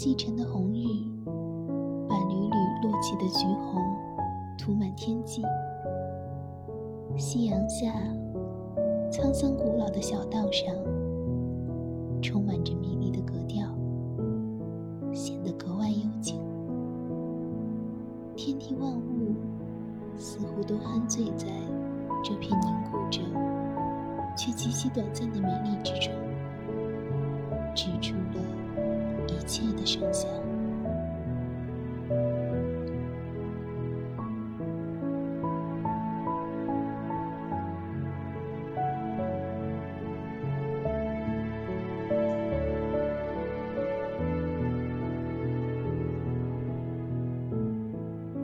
西沉的红日，把缕缕落起的橘红涂满天际。夕阳下，沧桑古老的小道上，充满着迷离的格调，显得格外幽静。天地万物似乎都酣醉在这片凝固着却极其短暂的美丽之中，只出。切的声响。